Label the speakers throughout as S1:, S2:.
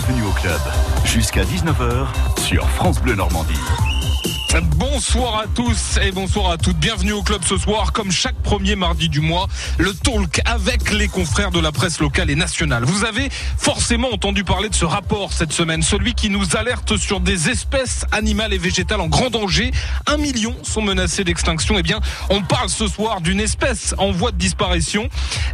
S1: Bienvenue au club. Jusqu'à 19h sur France Bleu Normandie.
S2: Bonsoir à tous et bonsoir à toutes. Bienvenue au club ce soir. Comme chaque premier mardi du mois, le talk avec les confrères de la presse locale et nationale. Vous avez forcément entendu parler de ce rapport cette semaine, celui qui nous alerte sur des espèces animales et végétales en grand danger. Un million sont menacés d'extinction. Eh bien, on parle ce soir d'une espèce en voie de disparition.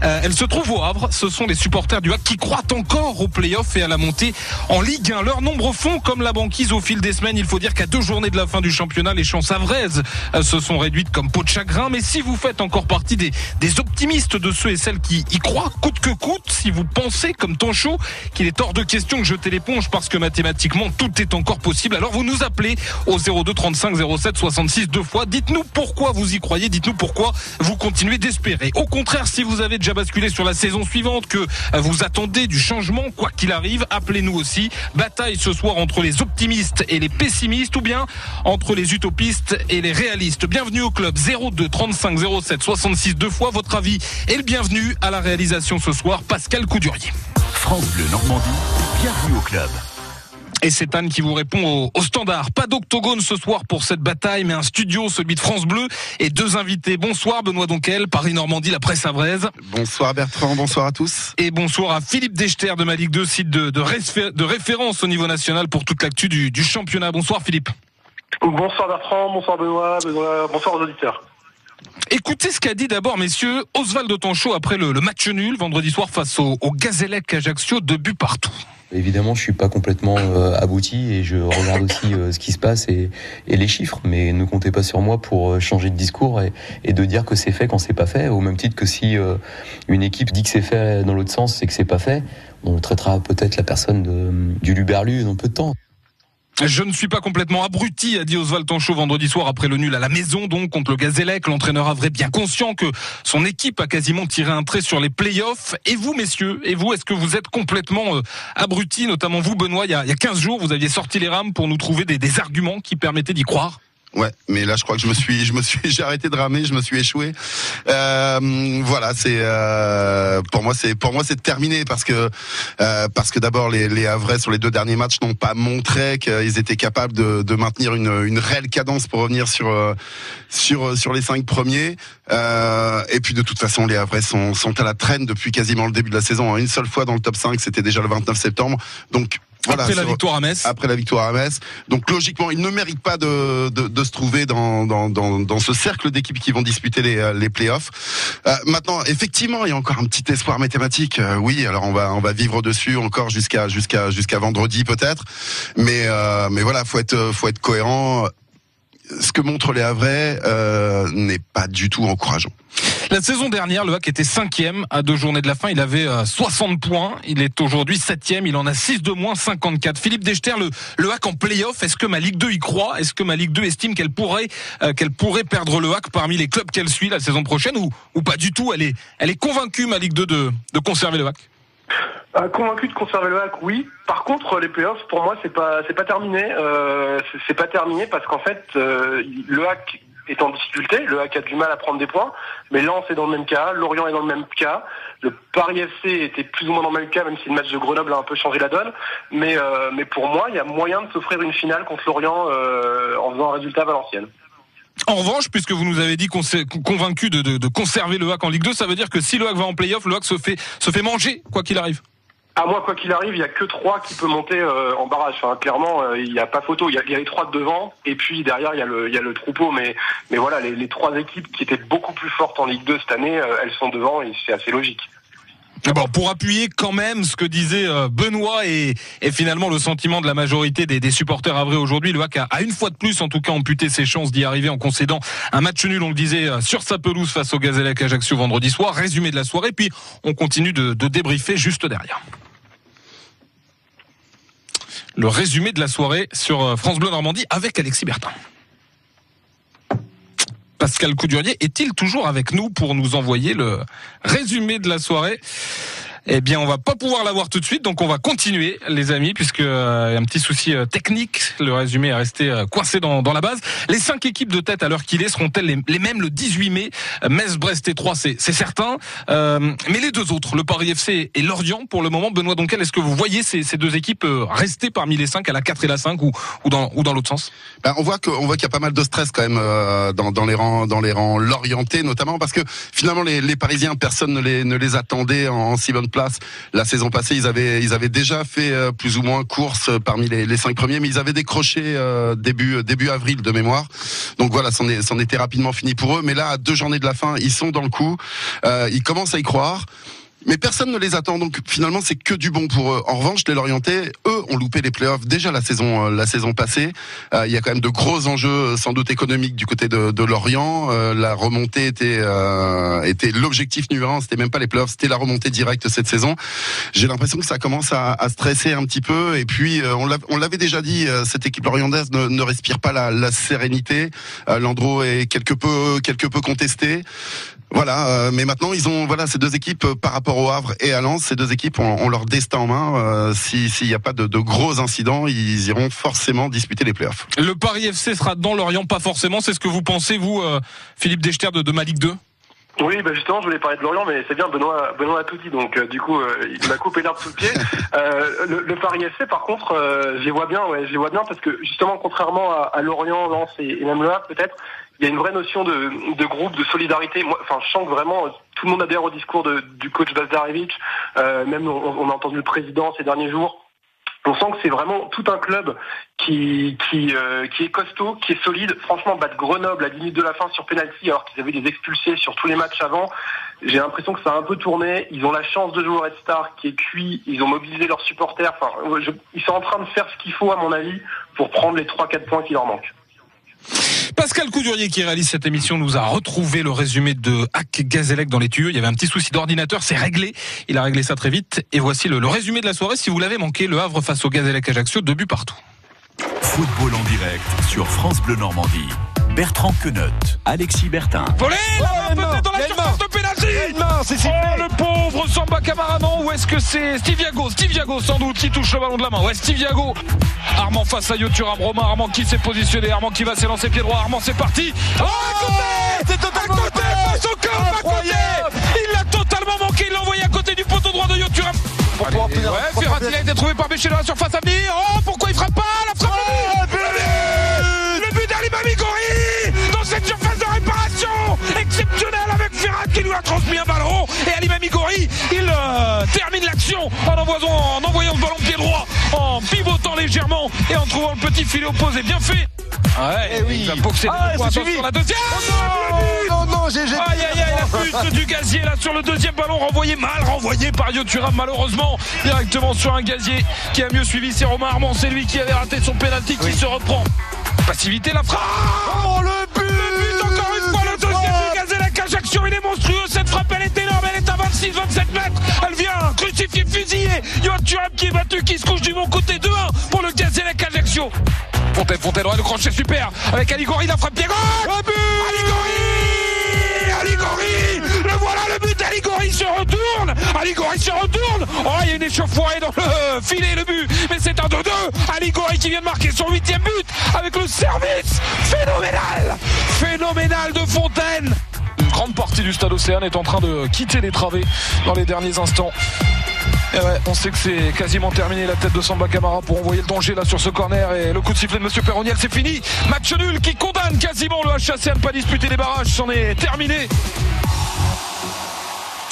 S2: Euh, elle se trouve au Havre. Ce sont les supporters du Havre qui croient encore aux playoffs et à la montée en Ligue 1. Leur nombre fond comme la banquise au fil des semaines. Il faut dire qu'à deux journées de la fin du championnat, les chances avraises euh, se sont réduites comme peau de chagrin. Mais si vous faites encore partie des, optimistes de ceux et celles qui y croient, coûte que coûte, si vous pensez, comme Tancho, qu'il est hors de question de jeter l'éponge parce que mathématiquement tout est encore possible, alors vous nous appelez au 02 35 07 66 deux fois. Dites-nous pourquoi vous y croyez, dites-nous pourquoi vous continuez d'espérer. Au contraire, si vous avez déjà basculé sur la saison suivante, que euh, vous attendez du changement, quoi qu'il arrive, appelez-nous aussi. Bataille ce soir entre les optimistes et les pessimistes, ou bien entre les utopistes et les réalistes. Bienvenue au club 02 35 07 66 deux fois. Votre avis est le bienvenu à la réalisation ce soir. Pascal Coudurier.
S1: France Bleu Normandie, bienvenue au club.
S2: Et c'est Anne qui vous répond au, au standard. Pas d'octogone ce soir pour cette bataille, mais un studio, celui de France Bleu, et deux invités. Bonsoir Benoît Donquel, Paris-Normandie, la presse avraise.
S3: Bonsoir Bertrand, bonsoir à tous.
S2: Et bonsoir à Philippe Dechter de ma Ligue 2, site de, de, réfé- de référence au niveau national pour toute l'actu du, du championnat. Bonsoir Philippe.
S4: Bonsoir Bertrand, bonsoir Benoît, Benoît, bonsoir aux auditeurs.
S2: Écoutez ce qu'a dit d'abord, messieurs, Oswald Tanchot après le, le match nul vendredi soir face au, au Gazélec Ajaccio, deux buts partout.
S5: Évidemment, je suis pas complètement euh, abouti et je regarde aussi euh, ce qui se passe et, et, les chiffres, mais ne comptez pas sur moi pour euh, changer de discours et, et de dire que c'est fait quand c'est pas fait, au même titre que si euh, une équipe dit que c'est fait dans l'autre sens et que c'est pas fait, on traitera peut-être la personne de, du Luberlu dans peu de temps.
S2: Je ne suis pas complètement abruti, a dit Oswald Tanchot vendredi soir après le nul à la maison, donc contre le Gazélec. L'entraîneur vrai bien conscient que son équipe a quasiment tiré un trait sur les playoffs. Et vous, messieurs, et vous, est-ce que vous êtes complètement euh, abruti, notamment vous, Benoît, il y, a, il y a 15 jours, vous aviez sorti les rames pour nous trouver des arguments qui permettaient d'y croire?
S3: Ouais, mais là je crois que je me suis, je me suis, j'ai arrêté de ramer, je me suis échoué. Euh, voilà, c'est euh, pour moi c'est pour moi c'est terminé parce que euh, parce que d'abord les les Havrais sur les deux derniers matchs n'ont pas montré qu'ils étaient capables de, de maintenir une, une réelle cadence pour revenir sur sur sur les cinq premiers. Euh, et puis de toute façon les Havrais sont sont à la traîne depuis quasiment le début de la saison. Une seule fois dans le top 5, c'était déjà le 29 septembre. Donc
S2: voilà, après la victoire à Metz.
S3: Après la victoire à Metz. Donc logiquement, ils ne méritent pas de, de, de se trouver dans, dans, dans, dans ce cercle d'équipes qui vont disputer les, les playoffs. Euh, maintenant, effectivement, il y a encore un petit espoir mathématique. Euh, oui, alors on va on va vivre dessus encore jusqu'à jusqu'à jusqu'à vendredi peut-être. Mais euh, mais voilà, faut être faut être cohérent. Ce que montrent les Havrais euh, n'est pas du tout encourageant.
S2: La saison dernière, le HAC était cinquième à deux journées de la fin. Il avait 60 points. Il est aujourd'hui septième. Il en a 6 de moins, 54. Philippe Dechter, le, le en play-off, est-ce que ma Ligue 2 y croit? Est-ce que ma Ligue 2 estime qu'elle pourrait, euh, qu'elle pourrait perdre le HAC parmi les clubs qu'elle suit la saison prochaine ou, pas du tout? Elle est, elle est convaincue, ma Ligue 2, de, de conserver le HAC
S4: euh, convaincu de conserver le hack, oui. Par contre, les playoffs, pour moi, c'est pas c'est pas terminé. Euh, c'est pas terminé parce qu'en fait, euh, le hack est en difficulté. Le hack a du mal à prendre des points, mais Lens est dans le même cas, Lorient est dans le même cas. Le Paris FC était plus ou moins dans le même cas, même si le match de Grenoble a un peu changé la donne. Mais euh, pour moi, il y a moyen de s'offrir une finale contre Lorient euh, en faisant un résultat à Valenciennes.
S2: En revanche, puisque vous nous avez dit qu'on s'est convaincu de, de, de, conserver le hack en Ligue 2, ça veut dire que si le hack va en playoff, le hack se fait se fait manger quoi qu'il arrive.
S4: À moi, quoi qu'il arrive, il y a que trois qui peut monter euh, en barrage. Clairement, euh, il n'y a pas photo. Il y a, les trois de devant, et puis derrière, il y a le, troupeau. Mais, voilà, les, trois équipes qui étaient beaucoup plus fortes en Ligue 2 cette année, euh, elles sont devant, et c'est assez logique.
S2: Bon, pour appuyer quand même ce que disait Benoît et, finalement le sentiment de la majorité des, supporters avrés aujourd'hui, le HAC a, une fois de plus en tout cas amputé ses chances d'y arriver en concédant un match nul, on le disait, sur sa pelouse face au Gazélec Ajaccio vendredi soir. Résumé de la soirée, puis on continue de débriefer juste derrière le résumé de la soirée sur France Bleu Normandie avec Alexis Bertin. Pascal Coudurier est-il toujours avec nous pour nous envoyer le résumé de la soirée? Eh bien, on va pas pouvoir l'avoir tout de suite, donc on va continuer, les amis, puisque euh, un petit souci euh, technique. Le résumé est resté euh, coincé dans, la base. Les cinq équipes de tête à l'heure qu'il est seront-elles les, mêmes le 18 mai? Metz, Brest et 3, c'est certain. Mais les deux autres, le Paris FC et Lorient, pour le moment, Benoît Donquel, est-ce que vous voyez ces, ces deux équipes rester parmi les cinq à la 4 et la 5 ou, dans, l'autre sens?
S3: Ben, on voit qu'il y a pas mal de stress quand même dans, les rangs, dans les rangs l'orienté notamment parce que finalement les, les Parisiens, personne ne les, ne les attendait en, en si La saison passée, ils avaient, déjà fait euh, plus ou moins course euh, parmi les, cinq premiers, mais ils avaient décroché euh, début début avril de mémoire. Donc voilà, c'en était rapidement fini pour eux. Mais là, à deux journées de la fin, ils sont dans le coup. Ils commencent à y croire. Mais personne ne les attend, donc finalement c'est que du bon pour eux. En revanche, les Lorientais, eux, ont loupé les playoffs déjà la saison euh, la saison passée. Euh, il y a quand même de gros enjeux, euh, sans doute économiques, du côté de, de Lorient. La remontée était était l'objectif numéro un. C'était même pas les playoffs, c'était la remontée directe cette saison. J'ai l'impression que ça commence à, à stresser un petit peu. Et puis on l'av- on l'avait déjà dit, cette équipe lorientaise ne, ne respire pas la, la sérénité. Landreau est quelque peu quelque peu contesté. Voilà, mais maintenant ils ont voilà ces deux équipes par rapport au Havre et à Lens, ces deux équipes ont, ont leur destin en main. Euh, si- S'il n'y a pas de, de gros incidents, ils iront forcément disputer les playoffs.
S2: Le Paris FC sera dans Lorient, pas forcément. C'est ce que vous pensez, vous, euh, Philippe Dechter de, de ma Ligue 2
S4: Oui, bah justement, je voulais parler de Lorient, mais c'est bien, Benoît, Benoît a tout dit, donc euh, du coup, euh, il m'a coupé l'herbe sous le pied. Euh, le, le Paris FC, par contre, euh, je les vois bien, ouais, vois bien, parce que justement, contrairement à, à Lorient, Lens et, et même Le Havre, peut-être, il y a une vraie notion de, de groupe, de solidarité. Moi, enfin, je sens que vraiment, euh, tout le monde adhère au discours de, du coach Bazdarevic. Euh, même, on, on a entendu le président ces derniers jours. On sent que c'est vraiment tout un club qui qui euh, qui est costaud, qui est solide. Franchement, battre Grenoble à 10 minutes de la fin sur penalty alors qu'ils avaient des expulsés sur tous les matchs avant. J'ai l'impression que ça a un peu tourné. Ils ont la chance de jouer au Red Star qui est cuit. Ils ont mobilisé leurs supporters. Enfin, je- ils sont en train de faire ce qu'il faut à mon avis pour prendre les 3-4 points qui leur manquent.
S2: Pascal Coudurier qui réalise cette émission nous a retrouvé le résumé de Hack Gazélec dans les tuyaux. Il y avait un petit souci d'ordinateur, c'est réglé. Il a réglé ça très vite. Et voici le, le résumé de la soirée. Si vous l'avez manqué, le Havre face au Gazélec Ajaccio, deux buts partout.
S1: Football en direct sur France Bleu Normandie. Bertrand Queneut, Alexis Bertin.
S2: Volé
S6: Oh,
S2: peut-être dans la surface de Oh le pauvre Samba Camaraman ou est-ce que c'est Steve Yago Steve Yago sans doute qui touche le ballon de la main. Ouais Steve Yago. Armand face à Yoturam Roma. Armand qui s'est positionné. Armand qui va s'élancer pied droit. Armand c'est parti. Oh, à côté
S6: C'est
S2: À
S6: totalement
S2: côté face au corps, à côté. Il l'a totalement manqué. Il l'a envoyé à côté du poteau droit de Yoturam. Ouais, Ferrati a été trouvé par Béché dans la surface à venir. Oh, pourquoi il frappe pas termine l'action en envoyant, en envoyant ce ballon pied droit, en pivotant légèrement et en trouvant le petit filet opposé. Bien fait. Ouais,
S6: Eh oui.
S2: il va boxer
S6: Ah, suivi.
S2: la deuxième. Le but
S6: Oh non, j'ai
S2: Aïe aïe aïe la pute du gazier là sur le deuxième ballon renvoyé mal renvoyé par Yoturam malheureusement directement sur un gazier qui a mieux suivi. C'est Romain Armand c'est lui qui avait raté son penalty qui se reprend. Passivité la frappe.
S6: Oh le
S2: fusillé. Yoturam qui est battu qui se couche du bon côté 2-1 pour le Gazélec Ajaccio Fontaine Fontaine le crochet super. Avec Aligori la frappe pied gauche.
S6: But.
S2: Aligori Aligori Le voilà le but Aligori se retourne. Aligori se retourne. Oh il y a une échauffourée dans le filet le but. Mais c'est un 2-2 Aligori qui vient de marquer son huitième but Avec le service. Phénoménal. Phénoménal de Fontaine Une grande partie du stade Océane est en train de quitter les travées dans les derniers instants et ouais, on sait que c'est quasiment terminé la tête de Samba Camara pour envoyer le danger là sur ce corner et le coup de sifflet de Monsieur Perroniel c'est fini. Match nul qui condamne quasiment le HAC à ne pas disputer les barrages, c'en est terminé.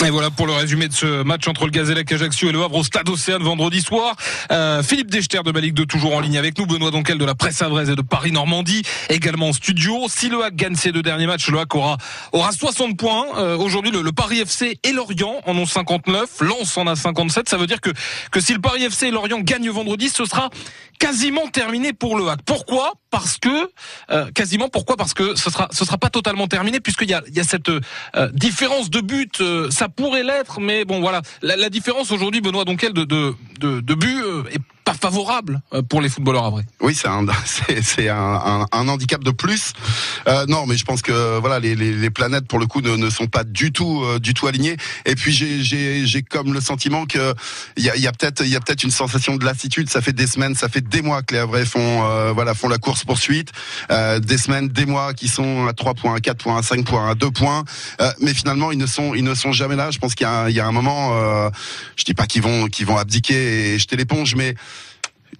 S2: Et voilà pour le résumé de ce match entre le Gazélec Ajaccio et le Havre au Stade Océane vendredi soir. Euh, Philippe Dechter de Malik de toujours en ligne avec nous, Benoît Donquel de la presse avraise et de Paris Normandie également en studio. Si le HAC gagne ses deux derniers matchs, le HAC aura aura 60 points. Euh, Aujourd'hui, le, Paris FC et Lorient en ont 59, Lens en a 57. Ça veut dire que que si le Paris FC et Lorient gagnent vendredi, ce sera quasiment terminé pour le HAC. Pourquoi? Parce que euh, quasiment pourquoi? Parce que ce sera ce sera pas totalement terminé puisqu'il y a il y a cette différence de but. Pourrait l'être, mais bon voilà. La, différence aujourd'hui, Benoît Donquel de de de, de but euh, est pas favorable euh, pour les footballeurs havrais.
S3: Oui, c'est un, c'est, un, un, un handicap de plus. Euh, non, mais je pense que voilà, les, les, les planètes pour le coup ne, ne sont pas du tout, euh, du tout alignées. Et puis j'ai, j'ai, j'ai comme le sentiment que il y a, y a peut-être, il y a peut-être une sensation de lassitude. Ça fait des semaines, ça fait des mois que les Havrais font, euh, voilà, font la course poursuite. Euh, des semaines, des mois qui sont à 3 points, à 4 points, à 5 points, à 2 points. Euh, mais finalement, ils ne sont, ils ne sont jamais là. Je pense qu'il y a, il y a un moment. Je dis pas qu'ils vont, qu'ils vont abdiquer et jeter l'éponge, mais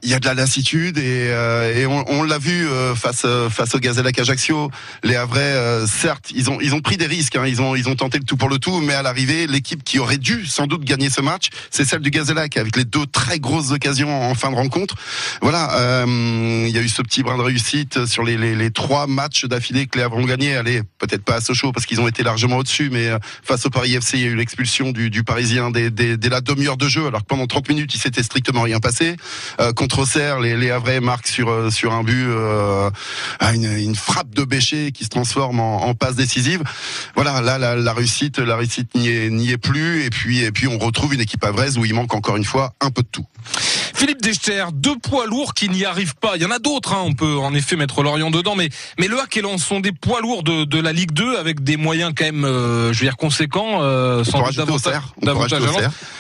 S3: il y a de la lassitude et, euh, et on, on l'a vu euh, face euh, face au Gazellec Ajaccio. Les Havrais, euh, certes, ils ont ils ont pris des risques. Hein, ils ont ils ont tenté le tout pour le tout, mais à l'arrivée, l'équipe qui aurait dû sans doute gagner ce match, c'est celle du Gazellec avec les deux très grosses occasions en fin de rencontre. Voilà, euh, il y a eu ce petit brin de réussite sur les les, les trois matchs d'affilée que les Havrais ont gagné. Allez, peut-être pas à Sochaux parce qu'ils ont été largement au-dessus, mais euh, face au Paris FC, il y a eu l'expulsion du, du Parisien dès, dès, dès la demi-heure de jeu, alors que pendant 30 minutes, il s'était strictement rien passé. Contre Auxerre, les, les Havrais marquent sur euh, sur un but, euh, une, frappe de Bécher qui se transforme en, passe décisive. Voilà, là la, la réussite, la réussite n'y est n'y est plus. Et puis et puis on retrouve une équipe havraise où il manque encore une fois un peu de tout.
S2: Philippe Dechter, deux poids lourds qui n'y arrivent pas. Il y en a d'autres, hein. on peut en effet mettre Lorient dedans, mais, mais le HAC et Lens sont des poids lourds de, de la Ligue 2 avec des moyens quand même, euh, je veux dire, conséquents. Euh, sans doute davantage- davantage.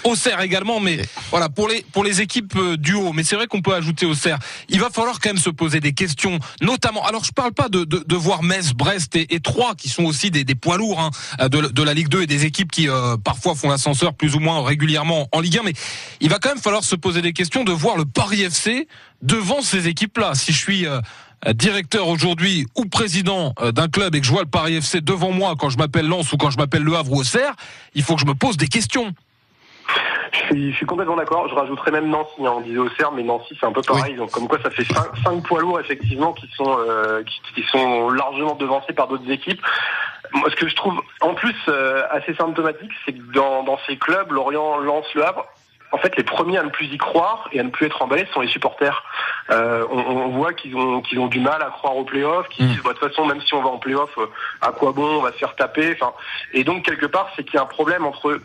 S3: Auxerre.
S2: Également, mais voilà pour les pour les équipes euh, du haut. Mais c'est vrai qu'on peut ajouter Auxerre. Il va falloir quand même se poser des questions, notamment. Alors je parle pas de de, de voir Metz, Brest et, et Troyes qui sont aussi des, des poids lourds hein, de, de la Ligue 2 et des équipes qui euh, parfois font l'ascenseur plus ou moins régulièrement en Ligue 1. Mais il va quand même falloir se poser des questions de voir le Paris FC devant ces équipes-là. Si je suis euh, directeur aujourd'hui ou président euh, d'un club et que je vois le Paris FC devant moi quand je m'appelle Lens ou quand je m'appelle Le Havre ou Auxerre, il faut que je me pose des questions.
S4: Je suis, je suis complètement d'accord. Je rajouterais même Nancy. hein. On disait Auxerre, mais Nancy c'est un peu pareil. Donc comme quoi ça fait cinq, cinq poids lourds effectivement qui sont euh, qui, qui sont largement devancés par d'autres équipes. Moi, ce que je trouve en plus euh, assez symptomatique, c'est que dans, dans ces clubs, Lorient, Lens, Le Havre, en fait, les premiers à ne plus y croire et à ne plus être emballés sont les supporters. Euh, on, on voit qu'ils ont qu'ils ont du mal à croire aux playoffs, qu'ils
S2: Mm.
S4: disent bah, de toute façon même si on va en playoff, euh, à quoi bon, on va se faire taper. Enfin, et donc quelque part, c'est qu'il y a un problème entre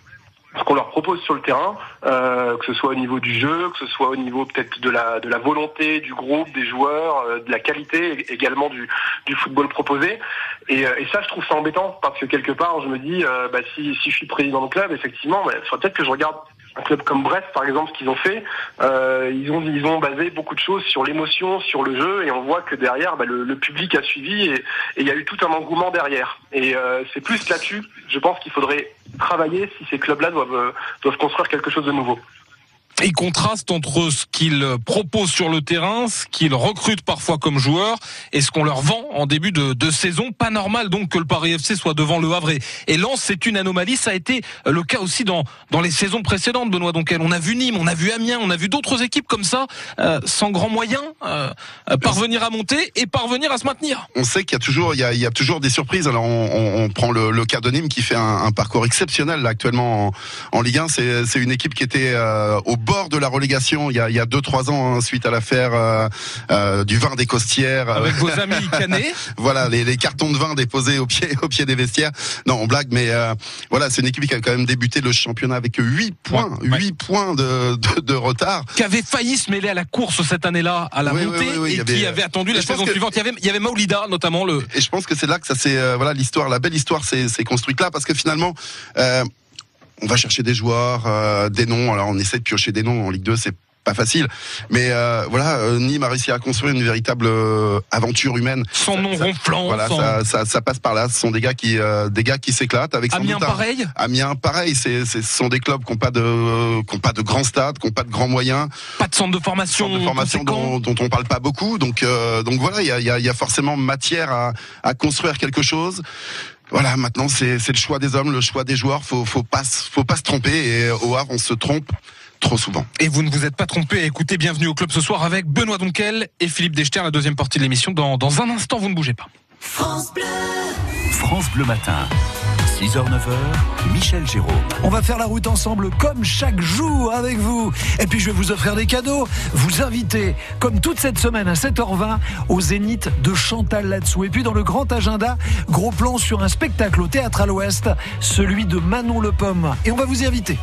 S4: ce qu'on leur propose sur le terrain, euh, que ce soit au niveau du jeu, que ce soit au niveau peut-être de la de la volonté du groupe, des joueurs, euh, de la qualité ég- également du du football proposé. Et, euh, et ça, je trouve ça embêtant parce que quelque part, je me dis, bah, si si je suis président de club, effectivement, bah, il faudrait peut-être que je regarde un club comme Brest, par exemple, ce qu'ils ont fait, euh, ils ont basé beaucoup de choses sur l'émotion, sur le jeu, et on voit que derrière, bah, le, public a suivi et il y a eu tout un engouement derrière. Et euh, c'est plus là-dessus, je pense qu'il faudrait travailler si ces clubs-là doivent euh, doivent construire quelque chose de nouveau.
S2: Il contraste entre ce qu'ils proposent sur le terrain, ce qu'ils recrutent parfois comme joueurs, et ce qu'on leur vend en début de, saison. Pas normal donc que le Paris FC soit devant le Havre. Et, Lens, c'est une anomalie. Ça a été le cas aussi dans, dans les saisons précédentes, Benoît Donquel. On a vu Nîmes, on a vu Amiens, on a vu d'autres équipes comme ça, euh, sans grands moyens, euh, euh, parvenir à monter et parvenir à se maintenir.
S3: on sait qu'il y a toujours, il y a, il y a toujours des surprises. Alors on, on- prend le, le cas de Nîmes qui fait un, un parcours exceptionnel là, actuellement en, Ligue 1. C'est, c'est une équipe qui était euh, au bord de la relégation il y a, il y a deux trois ans hein, suite à l'affaire euh, euh, du vin des costières. euh,
S2: Avec vos amis Canet.
S3: voilà les, les cartons de vin déposés au pied au pied des vestiaires. Non, on blague, mais euh, voilà, c'est une équipe qui a quand même débuté le championnat avec 8 points,
S2: Ouais, ouais.
S3: 8 points de, de, de retard.
S2: qui avait failli se mêler à la course cette année-là, à la
S3: Oui,
S2: montée,
S3: oui, oui,
S2: et
S3: y avait-
S2: qui avait attendu la
S3: je pense
S2: saison
S3: que-
S2: suivante. Il y avait, il y avait Maolida, notamment le,
S3: Et je pense que c'est là que ça s'est euh, voilà l'histoire, la belle histoire s'est construite là parce que finalement. On va chercher des joueurs, euh, des noms. Alors on essaie de piocher des noms en Ligue 2, c'est pas facile. Mais euh, voilà, euh, Nîmes a réussi à construire une véritable euh, aventure humaine.
S2: son nom ronflant.
S3: Voilà, ça, ça, ça passe par là. Ce sont des gars qui, euh, des gars qui s'éclatent avec sans
S2: Amiens
S3: un-
S2: pareil?
S3: Amiens, pareil. C'est, c'est- ce sont des clubs qui n'ont pas de, qui ont pas de grands stades, qui n'ont pas de grands moyens,
S2: Pas de centre de formation.
S3: centre de formation dont, dont on parle pas beaucoup. Donc, euh, donc voilà, il y a, il y a- il y a forcément matière à, à construire quelque chose. Voilà, maintenant c'est, c'est le choix des hommes, le choix des joueurs. Faut, faut pas, se- faut pas se tromper. Et au Havre, on se trompe trop souvent.
S2: Et vous ne vous êtes pas trompé. Écoutez, bienvenue au club ce soir avec Benoît Donquel et Philippe Dechter, la deuxième partie de l'émission. Dans, dans un instant, vous ne bougez pas.
S1: France Bleu Matin. 6h, 9h, Michel Jérôme.
S7: On va faire la route ensemble comme chaque jour avec vous. Et puis je vais vous offrir des cadeaux. Vous inviter, comme toute cette semaine à 7h20, au Zénith de Chantal Latsou. Et puis dans le grand agenda, gros plan sur un spectacle au théâtre à l'Ouest, celui de Manon Le Pomme. Et on va vous y inviter.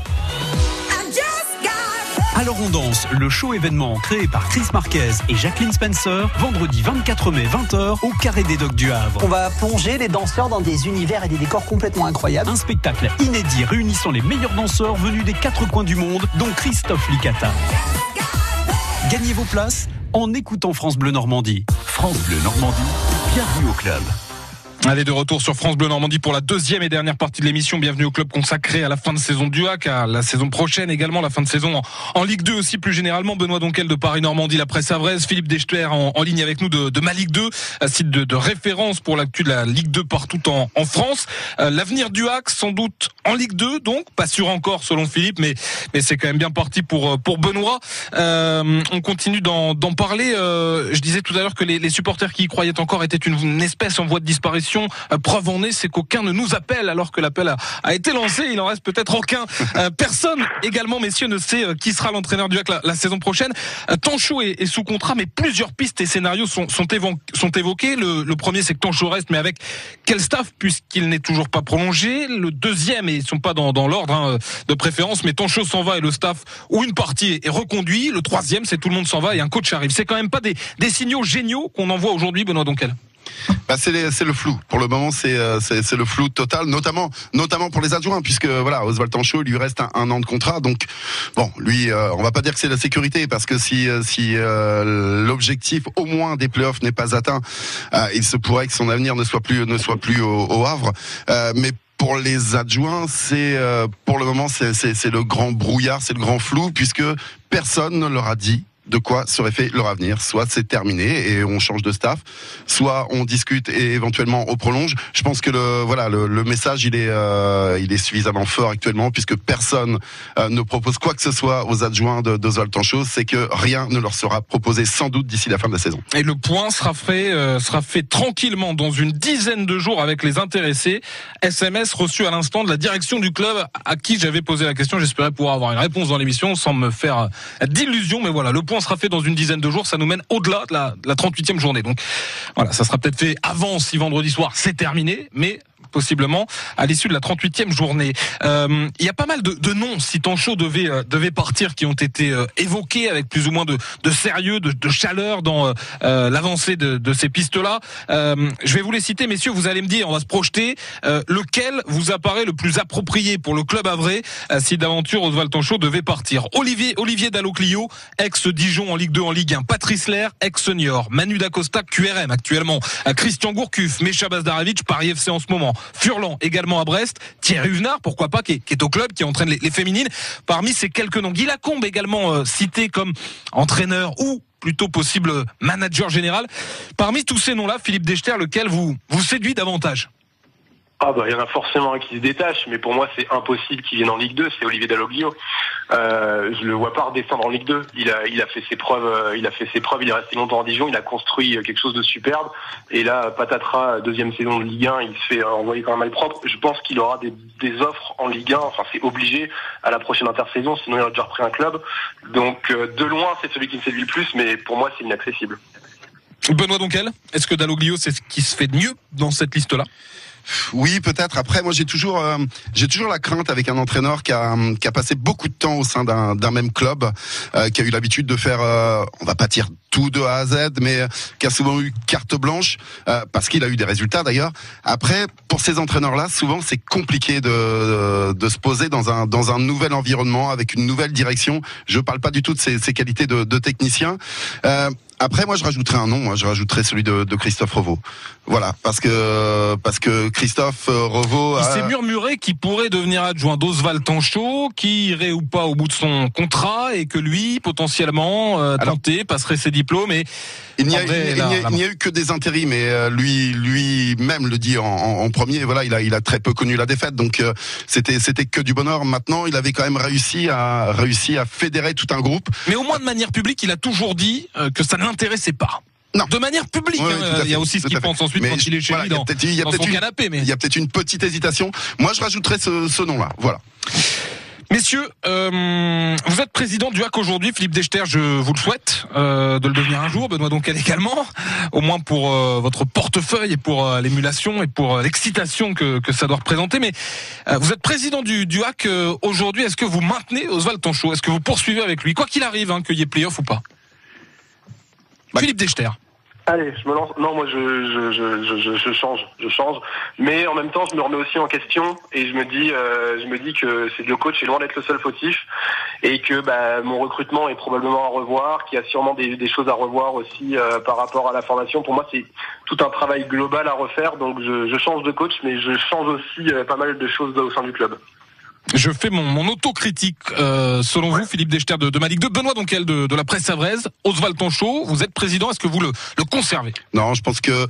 S8: Alors on danse, le show événement créé par Chris Marquez et Jacqueline Spencer, vendredi 24 mai 20h au Carré des Docks du Havre.
S9: On va plonger les danseurs dans des univers et des décors complètement incroyables.
S8: Un spectacle inédit réunissant les meilleurs danseurs venus des quatre coins du monde, dont Christophe Licata. Gagnez vos places en écoutant France Bleu Normandie.
S1: France Bleu Normandie, bienvenue au club.
S2: Allez, de retour sur France Bleu Normandie pour la deuxième et dernière partie de l'émission. Bienvenue au club consacré à la fin de saison du HAC, à la saison prochaine également, la fin de saison en, Ligue 2 aussi plus généralement. Benoît Donquel de Paris Normandie, la presse avraise, Philippe Dechter en, ligne avec nous de, ma Ligue 2, un site de, référence pour l'actu de la Ligue 2 partout en, France. Euh, L'avenir du HAC, sans doute en Ligue 2, donc pas sûr encore selon Philippe, mais, mais c'est quand même bien parti pour, pour Benoît. Euh, on continue d'en parler. Euh, je disais tout à l'heure que les, supporters qui y croyaient encore étaient une espèce en voie de disparition. Euh, preuve en est, c'est qu'aucun ne nous appelle alors que l'appel a, été lancé. Il en reste peut-être aucun. Euh, personne également, messieurs, ne sait euh, qui sera l'entraîneur du HAC la, saison prochaine. Tanchot est, sous contrat, mais plusieurs pistes et scénarios sont, sont, évo sont évoqués. Le, premier, c'est que Tanchot reste, mais avec quel staff, puisqu'il n'est toujours pas prolongé. Le deuxième, et ils sont pas dans, l'ordre hein, de préférence, mais Tanchot s'en va et le staff ou une partie est reconduit. Le troisième, c'est tout le monde s'en va et un coach arrive. C'est quand même pas des, des signaux géniaux qu'on envoie aujourd'hui, Benoît Donquel.
S3: Bah c'est le flou. Pour le moment, c'est c'est le flou total, notamment pour les adjoints, puisque voilà, Oswald Tanchot, il lui reste un, an de contrat, donc bon, lui, euh, on va pas dire que c'est la sécurité, parce que si si euh, l'objectif au moins des playoffs n'est pas atteint, euh, il se pourrait que son avenir ne soit plus au, Havre, mais pour les adjoints, pour le moment c'est le grand brouillard, c'est le grand flou, puisque personne ne leur a dit de quoi serait fait leur avenir. Soit c'est terminé et on change de staff, soit on discute et éventuellement on prolonge. Je pense que le voilà le, message il est euh, il est suffisamment fort actuellement puisque personne euh, ne propose quoi que ce soit aux adjoints de, de Zoltan c'est que rien ne leur sera proposé sans doute d'ici la fin de la saison.
S2: Et le point sera fait euh, sera fait tranquillement dans une dizaine de jours avec les intéressés. SMS reçu à l'instant de la direction du club à qui j'avais posé la question. J'espérais pouvoir avoir une réponse dans l'émission sans me faire d'illusions, mais voilà le point sera fait dans une dizaine de jours. Ça nous mène au-delà de la, de la 38e journée. Donc voilà, ça sera peut-être fait avant si vendredi soir c'est terminé, mais possiblement à l'issue de la 38e journée. Euh, il y a pas mal de, de noms, si Tanchot devait, euh, devait partir, qui ont été euh, évoqués avec plus ou moins de, de sérieux, de, de, chaleur dans euh, l'avancée de, ces pistes-là. Euh, je vais vous les citer, messieurs, vous allez me dire, on va se projeter, euh, lequel vous apparaît le plus approprié pour le club avray si d'aventure Oswald Tanchot devait partir? Olivier, Olivier Dalloclio, ex-Dijon en Ligue 2, en Ligue 1. Patrice Lair, ex-senior. Manu Dacosta, QRM actuellement. Christian Gourcuff, Mecha Bazdarevic, Paris FC en ce moment. Furlan également à Brest, Thierry Huvenard, pourquoi pas, qui est, au club, qui entraîne les, les féminines. Parmi ces quelques noms, Guy Lacombe également euh, cité comme entraîneur ou plutôt possible manager général. Parmi tous ces noms-là, Philippe Dechter, lequel vous, vous séduit davantage?
S4: Ah bah il y en a forcément un qui se détache, mais pour moi c'est impossible qu'il vienne en Ligue 2, c'est Olivier Dalloglio. Euh, je le vois pas redescendre en Ligue 2. Il a il a fait ses preuves, euh, il a fait ses preuves, il est resté longtemps en Dijon, il a construit quelque chose de superbe. Et là, patatras, deuxième saison de Ligue 1, il se fait envoyer quand même mal propre. Je pense qu'il aura des, des, offres en Ligue 1, enfin c'est obligé à la prochaine intersaison, sinon il aurait déjà repris un club. Donc euh, de loin c'est celui qui me séduit le plus, mais pour moi c'est inaccessible.
S2: Benoît Donquel, est-ce que Dalloglio c'est ce qui se fait de mieux dans cette liste-là?
S3: Oui, peut-être. Après, moi, j'ai toujours, euh, j'ai toujours la crainte avec un entraîneur qui a, qui a passé beaucoup de temps au sein d'un même club, euh, qui a eu l'habitude de faire, euh, on va pas dire tout de A à Z, mais qui a souvent eu carte blanche euh, parce qu'il a eu des résultats d'ailleurs. Après, pour ces entraîneurs-là, souvent c'est compliqué de, de se poser dans un dans un nouvel environnement avec une nouvelle direction. Je parle pas du tout de ses, ses qualités de, de technicien. Euh, après, moi, je rajouterais un nom. Moi, je rajouterais celui de, de Christophe Revaux. Voilà, parce que parce que Christophe Revaux.
S2: Il s'est murmuré qu'il pourrait devenir adjoint d'Oswald Tanchot, qui irait ou pas au bout de son contrat, et que lui, potentiellement, euh, tenté, passerait ses diplômes. Et
S3: il n'y a, eu que des intérims, mais euh, lui lui-même le dit en, premier. Voilà, il a il a très peu connu la défaite, donc euh, c'était c'était que du bonheur. Maintenant, il avait quand même réussi à réussi à fédérer tout un groupe.
S2: Mais au moins de manière publique, il a toujours dit que ça l'intéressait pas.
S3: Non.
S2: De manière publique,
S3: Oui,
S2: hein, il y a aussi ce qu'il pense ensuite
S3: Mais
S2: quand il est chez
S3: voilà,
S2: lui dans,
S3: y a peut-être une- Il y a peut-être une petite hésitation. Moi, je rajouterais ce, ce nom-là. Voilà.
S2: Messieurs, euh, vous êtes président du HAC aujourd'hui, Philippe Dechter, je vous le souhaite euh, de le devenir un jour, Benoît Donquel également, au moins pour euh, votre portefeuille et pour l'émulation et pour l'excitation que, que ça doit représenter. Mais euh, vous êtes président du, du HAC euh, aujourd'hui, est-ce que vous maintenez Oswald Tanchot? Est-ce que vous poursuivez avec lui, quoi qu'il arrive, hein, qu'il y ait playoff ou pas
S3: Bah,
S2: Philippe Dechter.
S4: Allez, je me lance. Non, moi, je, je, je, je, change, je change. Mais en même temps, je me remets aussi en question et je me dis, euh, je me dis que c'est le coach est loin d'être le seul fautif et que bah, mon recrutement est probablement à revoir, qu'il y a sûrement des, choses à revoir aussi euh, par rapport à la formation. Pour moi, c'est tout un travail global à refaire. Donc, je, je change de coach, mais je change aussi euh, pas mal de choses au sein du club.
S2: Je fais mon, autocritique. Euh, selon vous, Philippe Dechter de, de 2, Benoît Donquel de, de la presse savraise, Oswald Tanchot, vous êtes président, est-ce que vous le conservez?
S3: Non, je pense que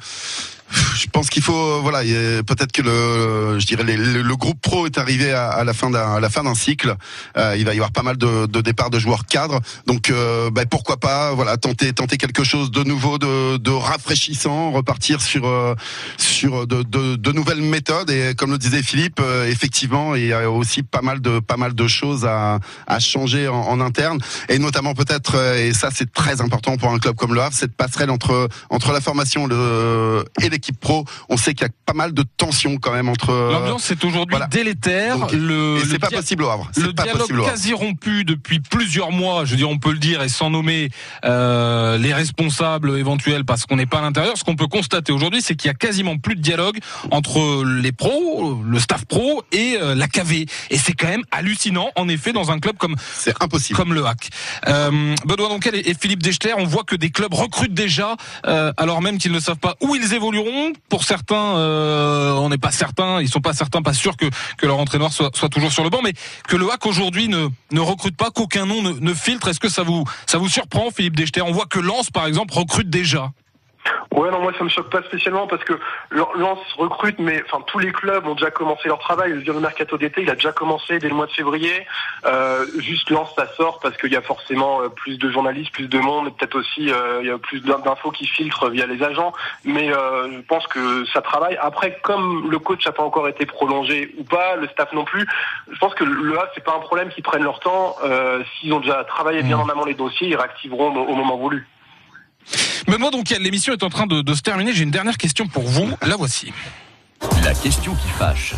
S3: je pense qu'il faut euh, voilà peut-être que le je dirais les- le, groupe pro est arrivé à, la fin d'un la fin d'un cycle. Euh, il va y avoir pas mal de, de départs de joueurs cadres. Donc euh, bah, pourquoi pas voilà tenter tenter quelque chose de nouveau de, de rafraîchissant repartir sur euh, sur de, de, de nouvelles méthodes. Et comme le disait Philippe euh, effectivement il y a aussi pas mal de pas mal de choses à, à changer en, interne. Et notamment peut-être euh, et ça c'est très important pour un club comme le Havre cette passerelle entre entre la formation le, et l'équipe pro on sait qu'il y a pas mal de tensions quand même entre
S2: L'ambiance est aujourd'hui
S3: voilà.
S2: délétère.
S3: Donc,
S2: le,
S3: et c'est pas possible au Havre
S2: Le
S3: pas
S2: dialogue
S3: possible
S2: quasi rompu depuis plusieurs mois, je veux dire, on peut le dire, et sans nommer euh, les responsables éventuels parce qu'on n'est pas à l'intérieur. Ce qu'on peut constater aujourd'hui, c'est qu'il y a quasiment plus de dialogue entre les pros, le staff pro et euh, la KV. Et c'est quand même hallucinant, en effet, dans un club comme
S3: c'est impossible
S2: comme le HAC. Euh, Benoît Donquel et Philippe Dechter, on voit que des clubs recrutent déjà, euh, alors même qu'ils ne savent pas où ils évolueront. Pour certains, euh, on n'est pas certain, ils sont pas certains, pas sûrs que, leur entraîneur soit, soit toujours sur le banc, mais que le HAC aujourd'hui ne, recrute pas, qu'aucun nom ne, ne filtre. Est-ce que ça vous, ça vous surprend, Philippe Dechter On voit que Lens, par exemple, recrute déjà.
S4: Ouais, non, moi ça me choque pas spécialement parce que Lens recrute, mais enfin tous les clubs ont déjà commencé leur travail. Je veux dire, le mercato d'été, il a déjà commencé dès le mois de février. Euh, juste Lens, ça sort parce qu'il y a forcément euh, plus de journalistes, plus de monde, et peut-être aussi euh, il y a plus d'in- d'infos qui filtrent via les agents. Mais euh, je pense que ça travaille. Après, comme le coach n'a pas encore été prolongé ou pas, le staff non plus, je pense que le A c'est pas un problème qu'ils prennent leur temps. S'ils ont déjà travaillé bien en amont les dossiers, ils réactiveront au moment voulu.
S2: Benoît Donquel, l'émission est en train de, de se terminer. J'ai une dernière question pour vous. La voici.
S1: La question qui fâche.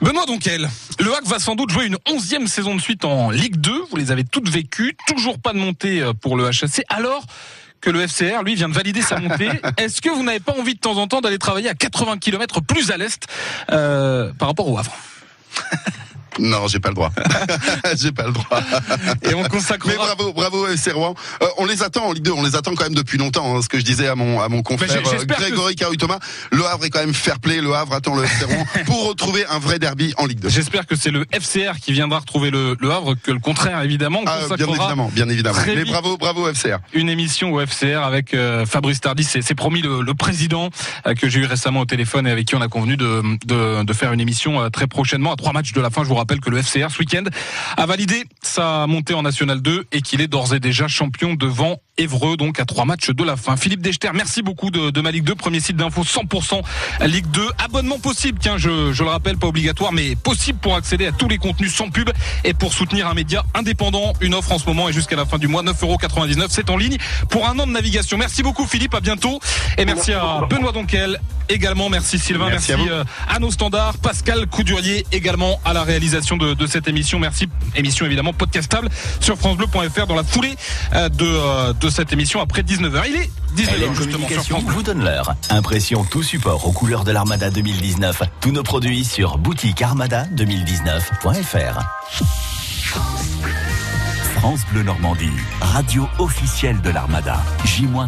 S2: Benoît Donquel, le HAC va sans doute jouer une onzième saison de suite en Ligue 2. Vous les avez toutes vécues. Toujours pas de montée euh, pour le HAC. Alors que le FCR, lui, vient de valider sa montée. Est-ce que vous n'avez pas envie de temps en temps d'aller travailler à 80 km plus à l'est euh, par rapport au Havre?
S3: Non j'ai pas le droit j'ai pas le droit
S2: Et on consacrera...
S3: Mais bravo, bravo FC Rouen. Euh, on les attend en Ligue 2, on les attend quand même depuis longtemps. hein, ce que je disais à mon à mon confrère euh,
S2: j'espère que-
S3: Grégory Carouille Thomas, le Havre est quand même fair play. Le Havre attend le FC Rouen pour retrouver un vrai derby en Ligue 2.
S2: J'espère que c'est le FCR qui viendra retrouver le, le Havre, que le contraire, évidemment. On
S3: Ah, bien évidemment, bien évidemment. Mais bravo, bravo FCR.
S2: une émission au FCR avec euh, Fabrice Tardy. C'est promis le, le président euh, que j'ai eu récemment au téléphone et avec qui on a convenu de, de, de faire une émission euh, très prochainement à trois matchs de la fin. Je vous rappelle que le FCR ce week-end a validé sa montée en National 2 et qu'il est d'ores et déjà champion devant Évreux, donc à trois matchs de la fin. Philippe Dechter, merci beaucoup de, de ma Ligue 2, premier site d'info 100% Ligue 2. Abonnement possible, tiens, je, je le rappelle, pas obligatoire, mais possible pour accéder à tous les contenus sans pub et pour soutenir un média indépendant. Une offre en ce moment et jusqu'à la fin du mois, 9,99€. C'est en ligne pour un an de navigation. Merci beaucoup Philippe, à bientôt. Et merci à Benoît Donquel également. Merci Sylvain,
S3: Merci
S2: merci,
S3: à
S2: euh, à nos standards. Pascal Coudurier également à la réalisation de, de cette émission. Merci. Émission évidemment podcastable sur francebleu.fr dans la foulée euh, de, euh, de cette émission après 19h. Il est 19h
S1: LM
S2: justement sur
S1: Communication
S2: France Bleu.
S1: vous donne l'heure. Impression tout support aux couleurs de l'Armada 2019. Tous nos produits sur boutique armada2019.fr. France Bleu Normandie, radio officielle de l'Armada. J-30.